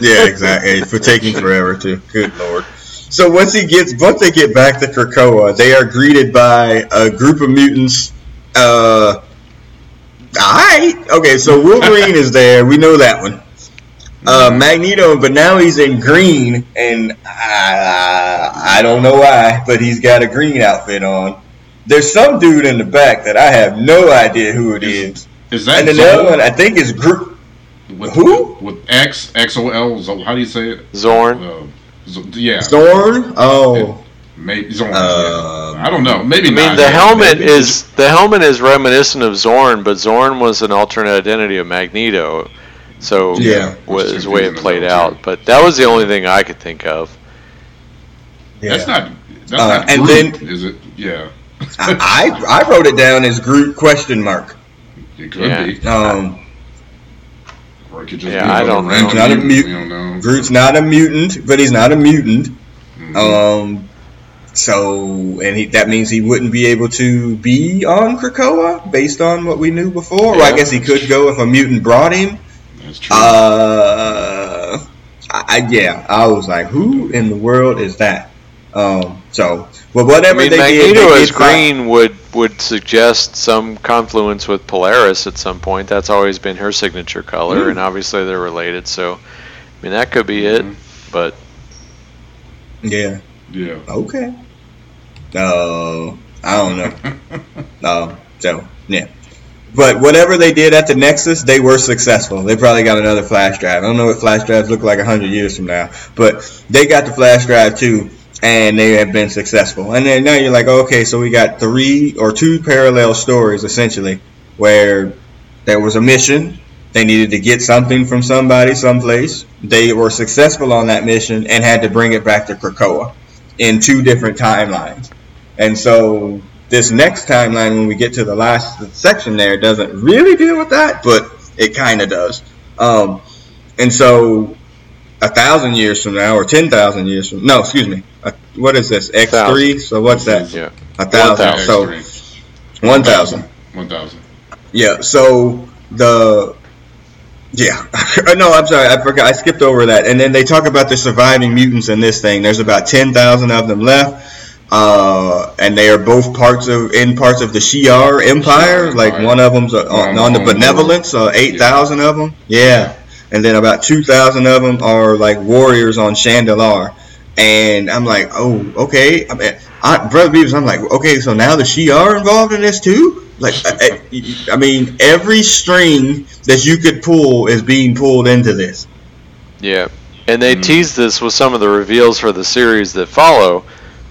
yeah, exactly. For taking forever too. Good lord. So once he gets, once they get back to Krakoa, they are greeted by a group of mutants. Uh, alright, okay. So Wolverine is there. We know that one. Uh, Magneto, but now he's in green, and I, I don't know why, but he's got a green outfit on. There's some dude in the back that I have no idea who it is, is that and then the other one I think is Group. with, who? With X X O L. How do you say it? Xorn. Uh, Z- yeah. Xorn. Oh, Maybe Xorn. Um, yeah. I don't know. Maybe I mean, the Yeah, helmet maybe. is the helmet is reminiscent of Xorn, but Xorn was an alternate identity of Magneto, so Yeah. was the way it played out. too. But that was the only thing I could think of. yeah. That's not. That's Uh, not and Groot, then- is it? Yeah. I, I I wrote it down as Groot question mark. It could Yeah. be. Um, Or it could just Yeah, be I a don't know. random Not a mutant, mut- We don't know. Groot's not a mutant, but he's not a mutant. Mhm. Um, so, and he, that means he wouldn't be able to be on Krakoa based on what we knew before. Well, I guess he could go if a mutant brought him. That's true. Uh, I, I yeah, I was like, who in the world is that? Um, so, well, I whatever mean, they did, Magneto they as did fine. green would would suggest some confluence with Polaris at some point. That's always been her signature color, Hmm. and obviously they're related. So, I mean, that could be it. But Yeah. yeah. Okay. Uh, I don't know. Um, *laughs* so yeah. But whatever they did at the Nexus, they were successful. They probably got another flash drive. I don't know what flash drives look like hundred years from now, but they got the flash drive too, and they have been successful. And then now you're like, okay, so we got three or two parallel stories essentially, where there was a mission. They needed to get something from somebody, someplace. They were successful on that mission and had to bring it back to Krakoa in two different timelines. And so this next timeline, when we get to the last section there, doesn't really deal with that, but it kind of does. Um, and so a thousand years from now, or ten thousand years from no, excuse me, uh, what is this X three? So what's that? yeah, A thousand. thousand. So Extreme. one thousand. One thousand. Yeah. So the yeah. *laughs* no, I'm sorry. I forgot. I skipped over that. And then they talk about the surviving mutants in this thing. There's about ten thousand of them left. Uh, and they are both parts of in parts of the Shi'ar Empire. Shi'ar Like Empire. one of them's uh, on, on the On- on Benevolence, uh, eight thousand of them. Yeah, and then about two thousand of them are like warriors on Chandilar. And I'm like, oh, okay. I mean, I, brother Beavis, I'm like, okay, so now the Shi'ar involved in this too. Like, I, I, I mean, every string that you could pull is being pulled into this. yeah. And they Mhm. teased this with some of the reveals for the series that follow.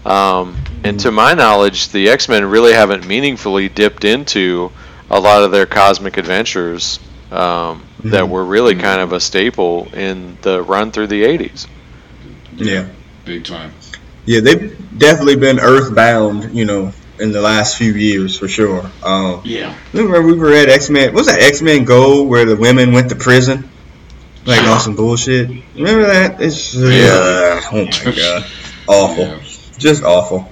Um, and to my knowledge, the X Men really haven't meaningfully dipped into a lot of their cosmic adventures um, that Mhm. were really Mhm. kind of a staple in the run through the 80s. Yeah. Big time. Yeah, they've definitely been earthbound, you know, in the last few years for sure. Um, Yeah. remember we were at X Men. What was that X Men Gold where the women went to prison? Like on some bullshit. Remember that? It's Yeah. *laughs* oh my god, awful, Yeah. Just awful.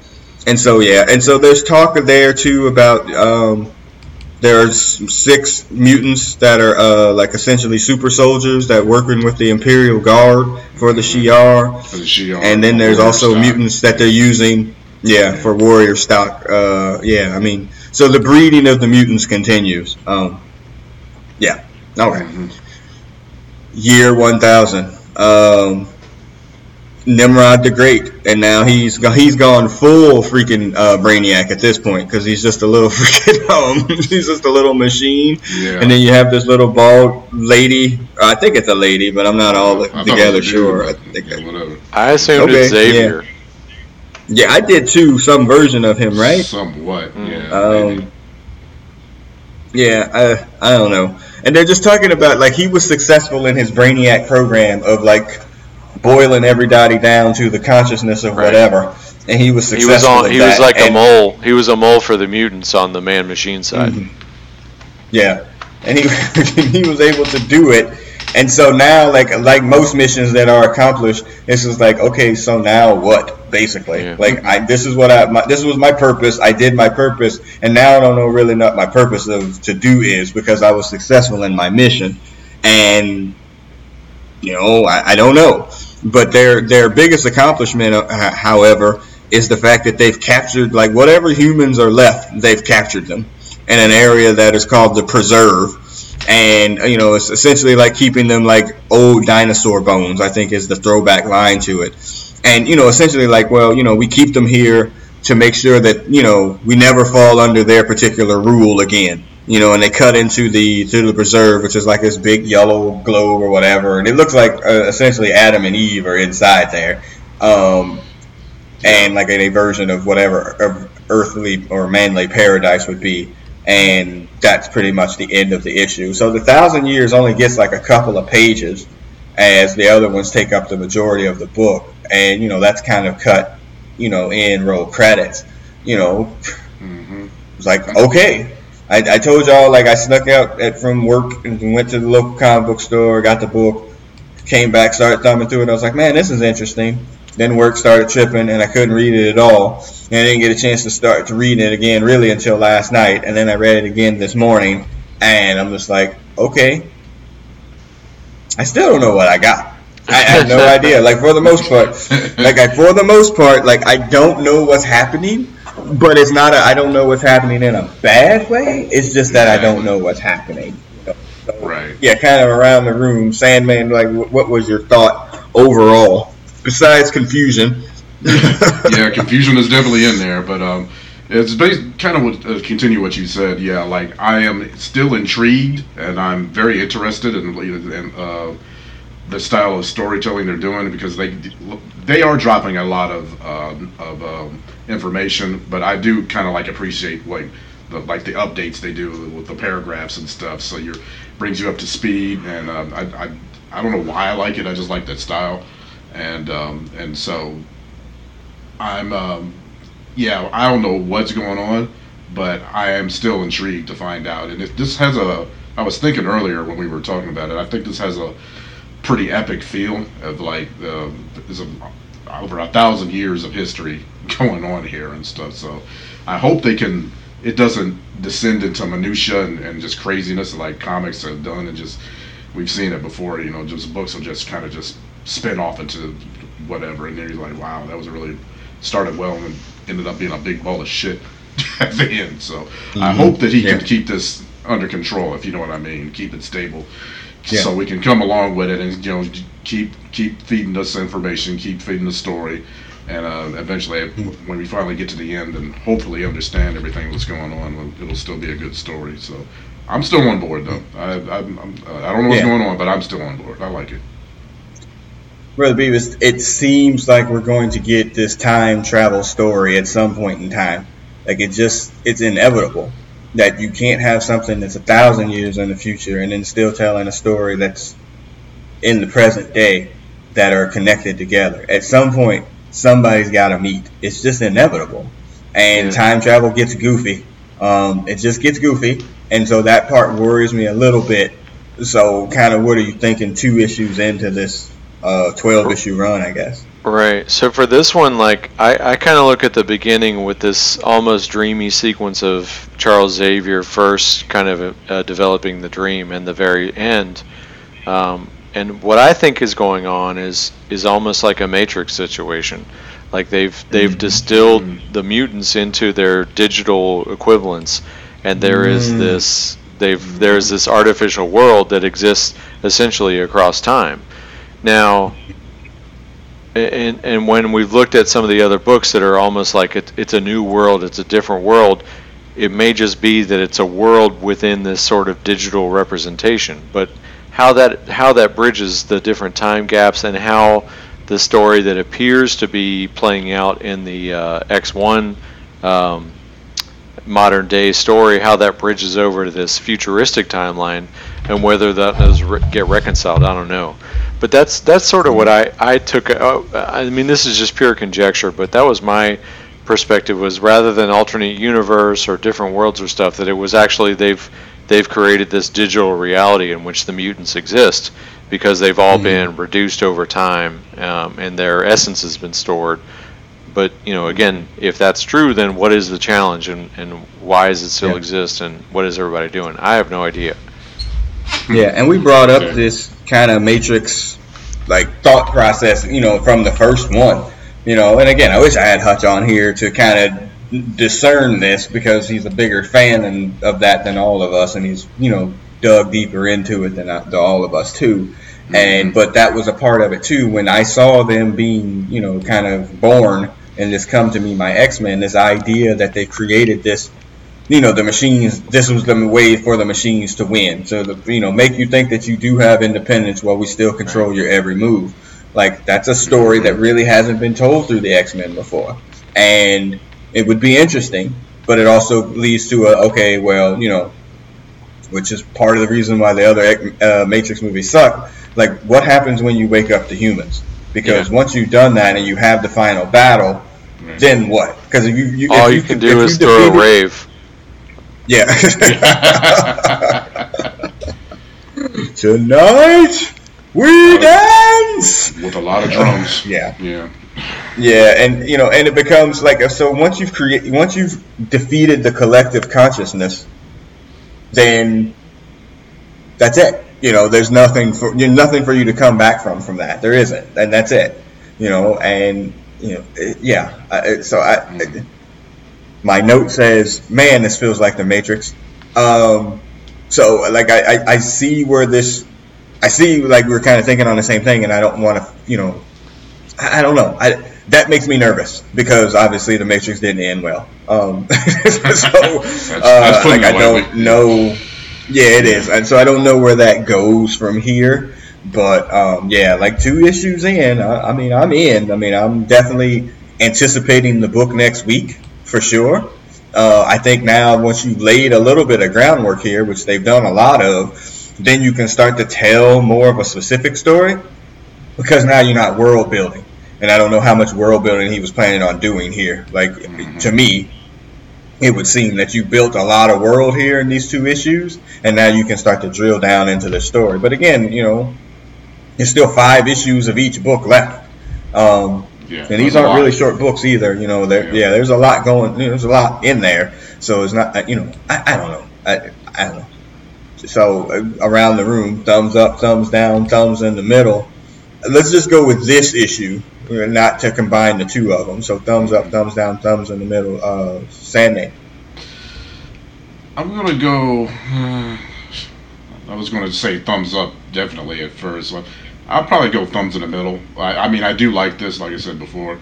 And so yeah, and so there's talk there too about um, there's six mutants that are uh, like essentially super soldiers that working with the Imperial Guard for the Shi'ar For the Shi'ar and then there's also stock. mutants that they're using yeah for warrior stock uh yeah i mean so the breeding of the mutants continues um yeah okay Mhm. year 1000 um Nimrod the Great, and now he's go- he's gone full freaking uh, Brainiac at this point because he's just a little *laughs* freaking um he's just a little machine, Yeah. and then you have this little bald lady. I think it's a lady, but I'm not all I together was dude, sure. I think yeah, whatever. I assumed Okay, it's Xavier. Yeah, I did too. Some version of him, right? Somewhat. Mm. Yeah. maybe. Um, yeah, I I don't know. And they're just talking about like he was successful in his Brainiac program of like boiling everybody down to the consciousness of Right. whatever, and he was He successful. was on. He was like a mole. He was a mole for the mutants on the man machine side. Mhm. Yeah, and he *laughs* he was able to do it. And so now, like like most missions that are accomplished, this is like okay, so now what? Basically, Yeah. like I this is what I my, this was my purpose. I did my purpose, and now I don't know really what my purpose of to do is because I was successful in my mission, and you know I, I don't know. But their their biggest accomplishment, uh, however, is the fact that they've captured like whatever humans are left, they've captured them in an area that is called the preserve. And you know it's essentially like keeping them like old dinosaur bones i think is the throwback line to it. And you know essentially like well you know we keep them here to make sure that you know we never fall under their particular rule again you know and they cut into the to the preserve which is like this big yellow globe or whatever and it looks like uh, essentially adam and eve are inside there um, and like a version of whatever of earthly or manly paradise would be and that's pretty much the end of the issue. So the thousand years only gets like a couple of pages, as the other ones take up the majority of the book, and you know that's kind of cut, you know, in roll credits. You know, Mhm. it's like okay. I, I told y'all like I snuck out at, from work and went to the local comic book store, got the book, came back, started thumbing through it. I was like, man, this is interesting. Then work started tripping, and I couldn't read it at all. And I didn't get a chance to start to read it again really until last night. And then I read it again this morning, and I'm just like, okay. I still don't know what I got. I have no *laughs* idea. Like for the most part, like I, for the most part, like I don't know what's happening, but it's not. A, I don't know what's happening in a bad way. It's just that I don't know what's happening. So, Right. yeah, kind of around the room. Sandman, like, what was your thought overall? Besides confusion. *laughs* yeah, confusion is definitely in there, but um, it's based kind of what, uh, continue what you said. Yeah, like I am still intrigued, and I'm very interested in, in uh, the style of storytelling they're doing because they they are dropping a lot of uh, of um, information, but I do kind of like appreciate like the like the updates they do with the paragraphs and stuff. So you brings you up to speed, and um, I, I I don't know why I like it. I just like that style, and um, and so I'm, um, yeah, I don't know what's going on, but I am still intrigued to find out. And if this has a, I was thinking earlier when we were talking about it, I think this has a pretty epic feel of like, uh, there's a, over a thousand years of history *laughs* going on here and stuff. So I hope they can, it doesn't descend into minutia and, and just craziness like comics have done and just, we've seen it before, you know, just books will just kind of just spin off into whatever. And then you're like, wow, that was a really, started well and ended up being a big ball of shit *laughs* at the end. So I Mhm. hope that he Yeah. can keep this under control, if you know what I mean, keep it stable, Yeah. so we can come along with it and you know keep keep feeding us information, keep feeding the story, and uh, eventually when we finally get to the end and hopefully understand everything that's going on, it'll still be a good story. So. I'm still on board though. I I'm, I'm, uh, I don't know what's Yeah. going on, but I'm still on board. I like it. Brother Beavis, it seems like we're going to get this time travel story at some point in time. Like it just, it's inevitable that you can't have something that's a thousand years in the future and then still telling a story that's in the present day that are connected together. At some point, somebody's got to meet. It's just inevitable. And Yeah. time travel gets goofy. Um, it just gets goofy. And so that part worries me a little bit. So, kind of, what are you thinking two issues into this uh, 12 issue run, I guess? Right. So for this one, like I, I kind of look at the beginning with this almost dreamy sequence of Charles Xavier first kind of uh, developing the dream, and the very end. Um, and what I think is going on is is almost like a Matrix situation. Like they've they've distilled the mutants into their digital equivalents, and there is Mm. this they've there is this artificial world that exists essentially across time. Now, and and when we've looked at some of the other books that are almost like it, it's a new world, it's a different world. It may just be that it's a world within this sort of digital representation, but how that how that bridges the different time gaps and how the story that appears to be playing out in the uh, X1 um, modern day story, how that bridges over to this futuristic timeline, and whether that does re- get reconciled, I don't know. But that's that's sort of what I I took. Uh, I mean, this is just pure conjecture, but that was my perspective. Was rather than alternate universe or different worlds or stuff, that it was actually they've they've created this digital reality in which the mutants exist because they've all been reduced over time um, and their essence has been stored but you know again if that's true then what is the challenge and, and why does it still Yeah. exist and what is everybody doing i have no idea Yeah, and we brought up Okay. this kind of matrix like thought process, you know, from the first one. You know, and again, I wish I had Hutch on here to kind of discern this because he's a bigger fan and, of that than all of us, and he's you know dug deeper into it than, I, than all of us too. And mm-hmm. but that was a part of it too when I saw them being you know kind of born and this come to me my X Men this idea that they created this you know the machines this was the way for the machines to win. So the you know make you think that you do have independence while we still control your every move. Like that's a story that really hasn't been told through the x-men before. And it would be interesting but it also leads to a okay well you know which is part of the reason why the other uh, matrix movies suck. Like what happens when you wake up to humans? Because Yeah. once you've done that and you have the final battle then what? Because if you, you all if you, can do is throw a rave yeah. *laughs* Tonight, We dance with a lot of drums. *laughs* yeah, yeah, yeah, and you know, and it becomes like so. Once you've created, once you've defeated the collective consciousness, then that's it. You know, there's nothing for you nothing for you to come back from from that. There isn't, and that's it. You know, and you know, it, yeah. I, so I, mm-hmm. My note says, "Man, this feels like the Matrix." Um, so like I, I, I see where this, I see like we're kind of thinking on the same thing, and I don't want to, you know, I, I don't know. I that makes me nervous because obviously the Matrix didn't end well. Um, *laughs* so *laughs* uh, like I don't know. Yeah, it is, and so I don't know where that goes from here. But um, yeah, like two issues in, I, I, mean, I'm in. I mean, I'm definitely anticipating the book next week for sure. Uh, I think now once you've laid a little bit of groundwork here, which they've done a lot of, then you can start to tell more of a specific story because now you're not world building. And I don't know how much world building he was planning on doing here. Like mm-hmm. to me, it would seem that you built a lot of world here in these two issues, and now you can start to drill down into the story. But again, you know, there's still five issues of each book left. Um, yeah, and these aren't really short books either. You know, there, yeah. yeah. there's a lot going. There's a lot in there. So it's not. You know, I, I don't know. I, I don't know. So uh, around the room, thumbs up, thumbs down, thumbs in the middle. Let's just go with this issue, not to combine the two of them. So thumbs up, thumbs down, thumbs in the middle. Uh, Sandman. I'm gonna go. Uh, *sighs* I was gonna say thumbs up definitely at first. I'll probably go thumbs in the middle. I, I mean, I do like this, like I said before,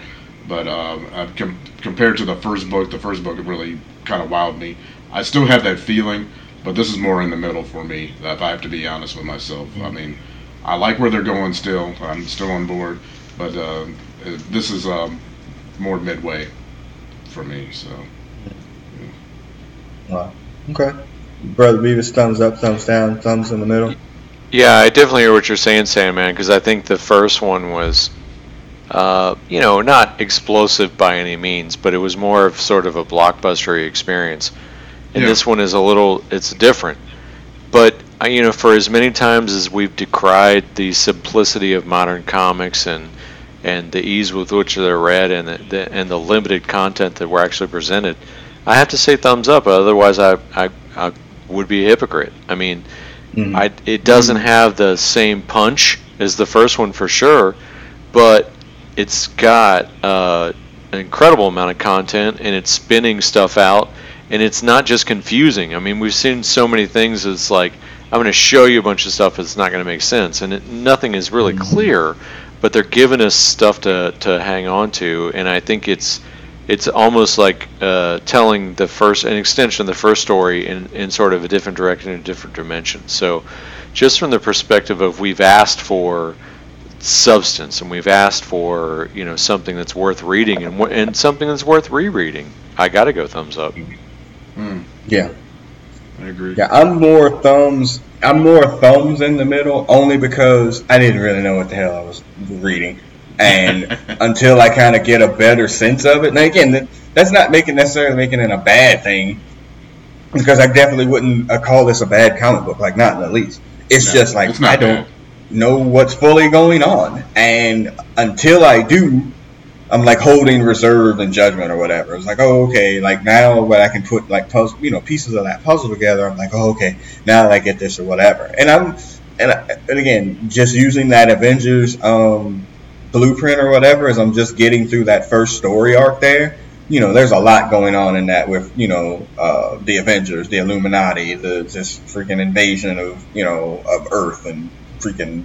but um, com- compared to the first book, the first book really kind of wowed me. I still have that feeling, but this is more in the middle for me. If I have to be honest with myself, I mean, I like where they're going still. I'm still on board, but uh, this is um, more midway for me. So. Yeah. Wow. Okay. Brother Beavis, thumbs up, thumbs down, thumbs in the middle. Yeah, I definitely hear what you're saying, Sandman, because I think the first one was, uh, you know, not explosive by any means, but it was more of sort of a blockbustery experience. And yeah. this one is a little, it's different. But, uh, you know, for as many times as we've decried the simplicity of modern comics and and the ease with which they're read and the, the and the limited content that we're actually presented, I have to say thumbs up. Otherwise, I, I, I would be a hypocrite. I mean, Mm-hmm. I, it doesn't have the same punch as the first one for sure, but it's got uh, an incredible amount of content and it's spinning stuff out and it's not just confusing. I mean, we've seen so many things. It's like I'm going to show you a bunch of stuff that's not going to make sense, and it, nothing is really mm-hmm. clear. But they're giving us stuff to to hang on to, and I think it's it's almost like uh, telling the first an extension of the first story in, in sort of a different direction in a different dimension. So just from the perspective of we've asked for substance and we've asked for you know something that's worth reading and, and something that's worth rereading i gotta go thumbs up. Mm. yeah. I agree. Yeah i'm more thumbs i'm more thumbs in the middle only because i didn't really know what the hell i was reading and *laughs* until I kind of get a better sense of it. Now again, that's not making necessarily making it a bad thing, because I definitely wouldn't uh, call this a bad comic book, like not in the least. It's no, just like it's I don't bad. know what's fully going on, and until I do, I'm like holding reserve and judgment or whatever. It's like, oh, okay, like now when I can put like puzzle, you know, pieces of that puzzle together, I'm like, oh, okay, now I get this or whatever. And I'm, and, I, and again, just using that Avengers um, blueprint or whatever as I'm just getting through that first story arc there. You know, there's a lot going on in that with, you know, uh, the Avengers, the Illuminati, the this freaking invasion of, you know, of Earth and freaking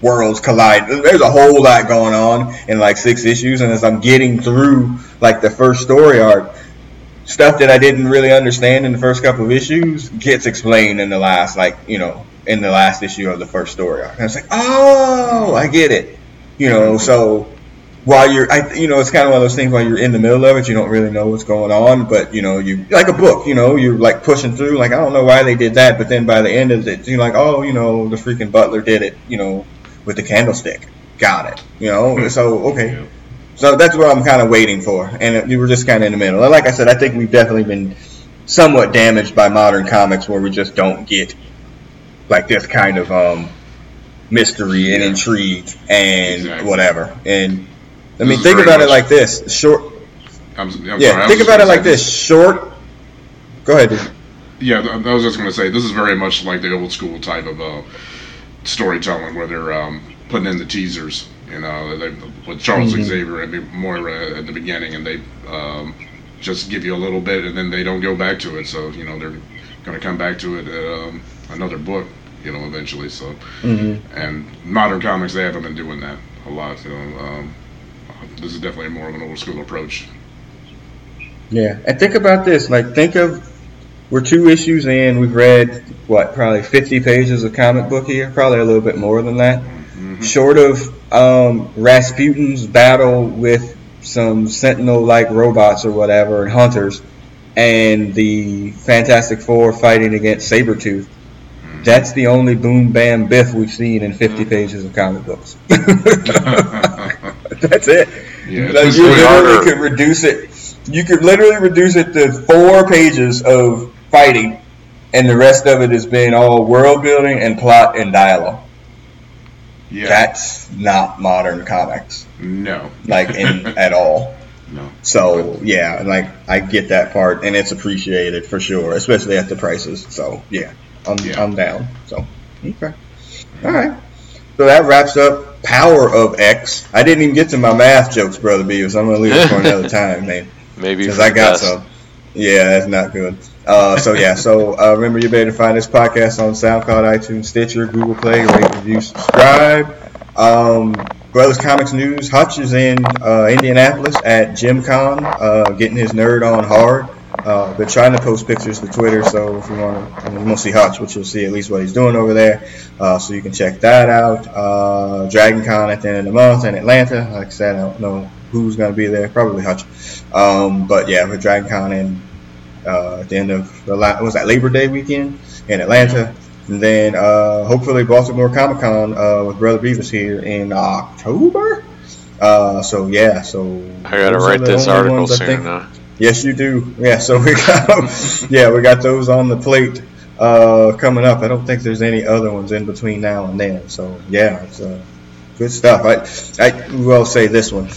worlds collide. There's a whole lot going on in like six issues, and as I'm getting through like the first story arc, stuff that I didn't really understand in the first couple of issues gets explained in the last like you know in the last issue of the first story arc. And it's like, oh, I get it. You know, so while you're, I, you know, it's kind of one of those things while you're in the middle of it, you don't really know what's going on, but you know, you like a book, you know, you're like pushing through, like I don't know why they did that, but then by the end of it, you're like, oh, you know, the freaking butler did it, you know, with the candlestick, got it, you know, hmm. so okay, so that's what I'm kind of waiting for, and you were just kind of in the middle. And like I said, I think we've definitely been somewhat damaged by modern comics where we just don't get like this kind of um mystery and intrigue and Exactly. whatever. And I This mean, think about it like this: short. I'm, I'm Yeah, was think about it like say this: short. Go ahead. dude. Yeah, I was just going to say this is very much like the old school type of uh, storytelling where they're um, putting in the teasers. You know, they, with Charles Mhm. Xavier and Moira at the beginning, and they um, just give you a little bit, and then they don't go back to it. So you know they're going to come back to it um, another book. You know, eventually. So Mm-hmm. and modern comics they haven't been doing that a lot. You know, um, this is definitely more of an old school approach. Yeah, and think about this. Like, think of we're two issues in. We've read what, probably 50 pages of comic book here. Probably a little bit more than that. hmm Short of um, Rasputin's battle with some Sentinel-like robots or whatever and hunters, and the Fantastic Four fighting against Sabretooth. That's the only boom bam biff we've seen in 50 pages of comic books. *laughs* *laughs* That's it. Yeah, Like, you literally harder. could reduce it. You could literally reduce it to four pages of fighting, and the rest of it has been all world building and plot and dialogue. yeah. That's not modern comics, no. like in *laughs* at all. No. So yeah, like I get that part, and it's appreciated for sure, especially at the prices. So yeah, I'm Yeah. I'm down. So okay, all right. So that wraps up Power of X. I didn't even get to my math jokes, brother Beavis. I'm gonna leave it for *laughs* another time, man. Maybe Because I got best. some. Yeah, that's not good. Uh, so yeah, so uh, remember you're able to find this podcast on SoundCloud, iTunes, Stitcher, Google Play, rate, review, subscribe. Um, Brothers Comics News. Hutch is in uh, Indianapolis at GenCon, uh, getting his nerd on hard. Uh, been trying to post pictures to Twitter, so if you want to, I mean, you won't see Hutch, but you'll see at least what he's doing over there. Uh, so you can check that out. Uh, Dragon Con at the end of the month in Atlanta. Like I said, I don't know who's going to be there. Probably Hutch. Um, but yeah, for Dragon Con in uh, at the end of the la- was that Labor Day weekend in Atlanta, and then uh, hopefully Baltimore Comic Con uh, with Brother Beavis here in October. Uh, so yeah, so I gotta write this article ones soon. think-? Yes, you do. Yeah, so we got yeah we got those on the plate uh, coming up. I don't think there's any other ones in between now and then. So yeah, it's uh, good stuff. I I will say this one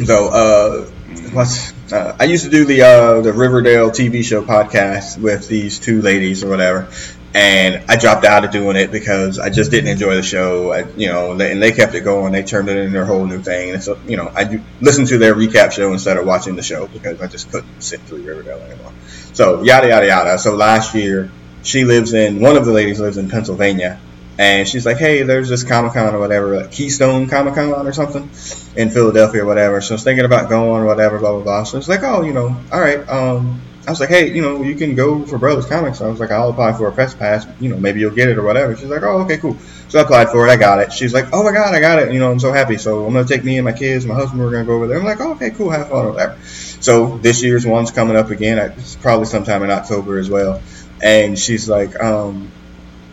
though. Uh, what's uh, I used to do the uh, the Riverdale TV show podcast with these two ladies or whatever, and I dropped out of doing it because I just didn't enjoy the show. I, you know, and they, and they kept it going. They turned it into their whole new thing, and so you know, I listened to their recap show instead of watching the show because I just couldn't sit through Riverdale anymore. So yada yada yada. So last year, she lives in one of the ladies lives in Pennsylvania. And she's like, hey, there's this Comic Con or whatever, like Keystone Comic Con or something in Philadelphia or whatever. So I was thinking about going or whatever, blah blah blah. So it's like, oh, you know, all right. Um, I was like, hey, you know, you can go for Brothers Comics. I was like, I'll apply for a press pass. You know, maybe you'll get it or whatever. She's like, oh, okay, cool. So I applied for it. I got it. She's like, oh my god, I got it. You know, I'm so happy. So I'm gonna take me and my kids, my husband. We're gonna go over there. I'm like, oh, okay, cool. Have fun or whatever. So this year's one's coming up again. It's probably sometime in October as well. And she's like, um,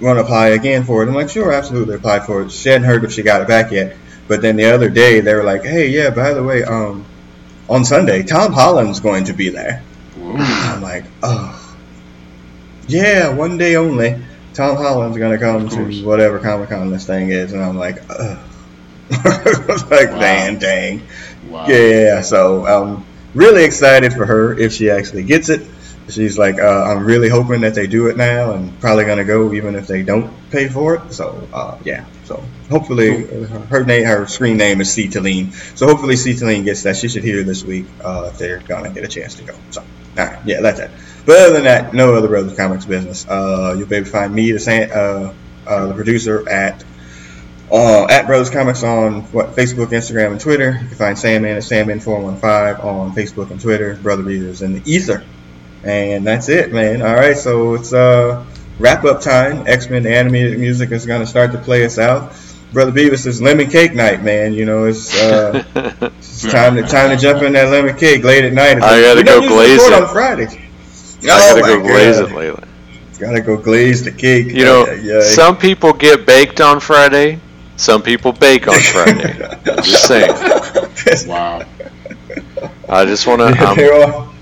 want to apply again for it? I'm like, sure, absolutely, apply for it. She hadn't heard if she got it back yet. But then the other day, they were like, hey, yeah, by the way, um, on Sunday, Tom Holland's going to be there. I'm like, oh, yeah, one day only. Tom Holland's to come to whatever Comic Con this thing is. And I'm like, ugh. *laughs* like, Wow. dang, dang. Wow. Yeah, so I'm really excited for her if she actually gets it. She's like, uh, I'm really hoping that they do it now, and probably gonna go even if they don't pay for it. So uh, yeah, so hopefully uh, her name, her screen name is C. Talene. So hopefully C. Talene gets that. She should hear this week uh, if they're gonna get a chance to go. So right, yeah, that's it. But other than that, no other Brothers Comics business. Uh, you'll be able to find me, the San, uh, uh, the producer at uh, at Brothers Comics on what Facebook, Instagram, and Twitter. You can find Sandman at Sandman415 on Facebook and Twitter. Brother Readers in the Ether. And that's it, man. All right, so it's uh, wrap up time. X Men animated music is going to start to play us out. Brother Beavis it's lemon cake night, man. You know, it's, uh, *laughs* it's time to time to jump in that lemon cake late at night. I gotta We go glaze it. on Fridays. I gotta Oh, go my glaze God. it lately. Gotta go glaze the cake. You know, Yeah, yeah. some people get baked on Friday. Some people bake on Friday. *laughs* Just saying. *laughs* Wow. I just want to. They're Um, all-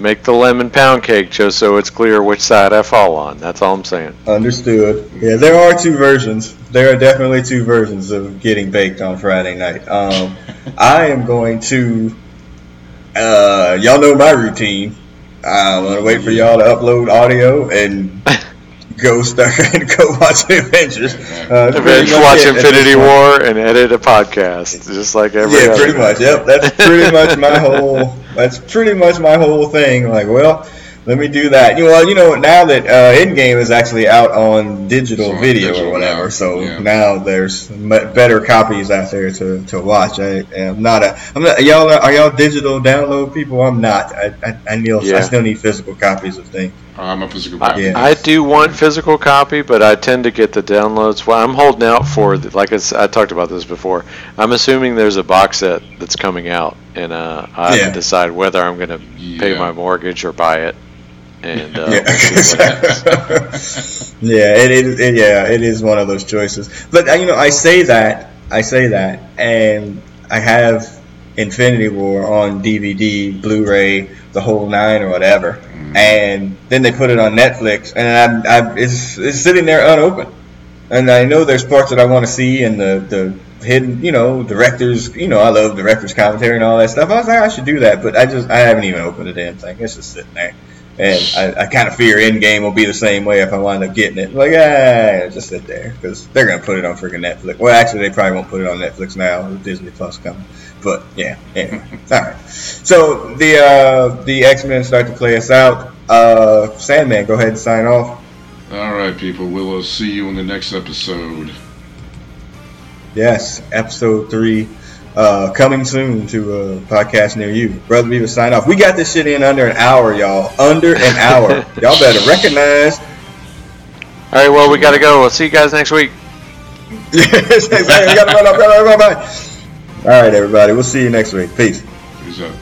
make the lemon pound cake just so it's clear which side I fall on. That's all I'm saying. Understood. Yeah, there are two versions. There are definitely two versions of getting baked on Friday night. Um, *laughs* I am going to. Uh, y'all know my routine. I'm gonna wait for y'all to upload audio and *laughs* go start *laughs* and go watch the Avengers. Uh, Avenge, watch Infinity War and edit a podcast, just like every. Yeah, pretty much. Yep, that's pretty much my whole. That's pretty much my whole thing. Like, well, let me do that. You know, well, you know, now that uh, Endgame is actually out on digital so video digital or whatever, now. so yeah. now there's better copies out there to, to watch. I am not a. I'm not. Y'all are y'all digital download people? I'm not. I I, I, need, yeah. I still need physical copies of things. I'm a physical copy. I, I, do want physical copy, but I tend to get the downloads. Well, I'm holding out for, the, like I, I, talked about this before. I'm assuming there's a box set that's coming out, and uh, I have to decide whether I'm going to yeah. pay my mortgage or buy it. And uh, *laughs* yeah, *laughs* yeah, it is. It, yeah, it is one of those choices. But uh, you know, I say that, I say that, and I have Infinity War on DVD, Blu-ray, the whole nine or whatever and then they put it on Netflix, and I'm, I'm, it's, it's sitting there unopened. And I know there's parts that I want to see, and the, the hidden, you know, directors, you know, I love directors' commentary and all that stuff. I was like, I should do that, but I just, I haven't even opened the damn thing. It's just sitting there. And I, I kind of fear Endgame will be the same way if I wind up getting it. Like, ah, just sit there because they're gonna put it on freaking Netflix. Well, actually, they probably won't put it on Netflix now with Disney Plus coming. But yeah, anyway, *laughs* all right. So the uh, the X Men start to play us out. Uh, Sandman, go ahead and sign off. All right, people. We'll uh, see you in the next episode. Yes, episode three. Uh, coming soon to a podcast near you. Brother Beaver, sign off. We got this shit in under an hour, y'all. Under an hour. *laughs* y'all better recognize. All right, well, we got to go. We'll see you guys next week. *laughs* yes, exactly. All right, everybody. We'll see you next week. Peace. Peace out.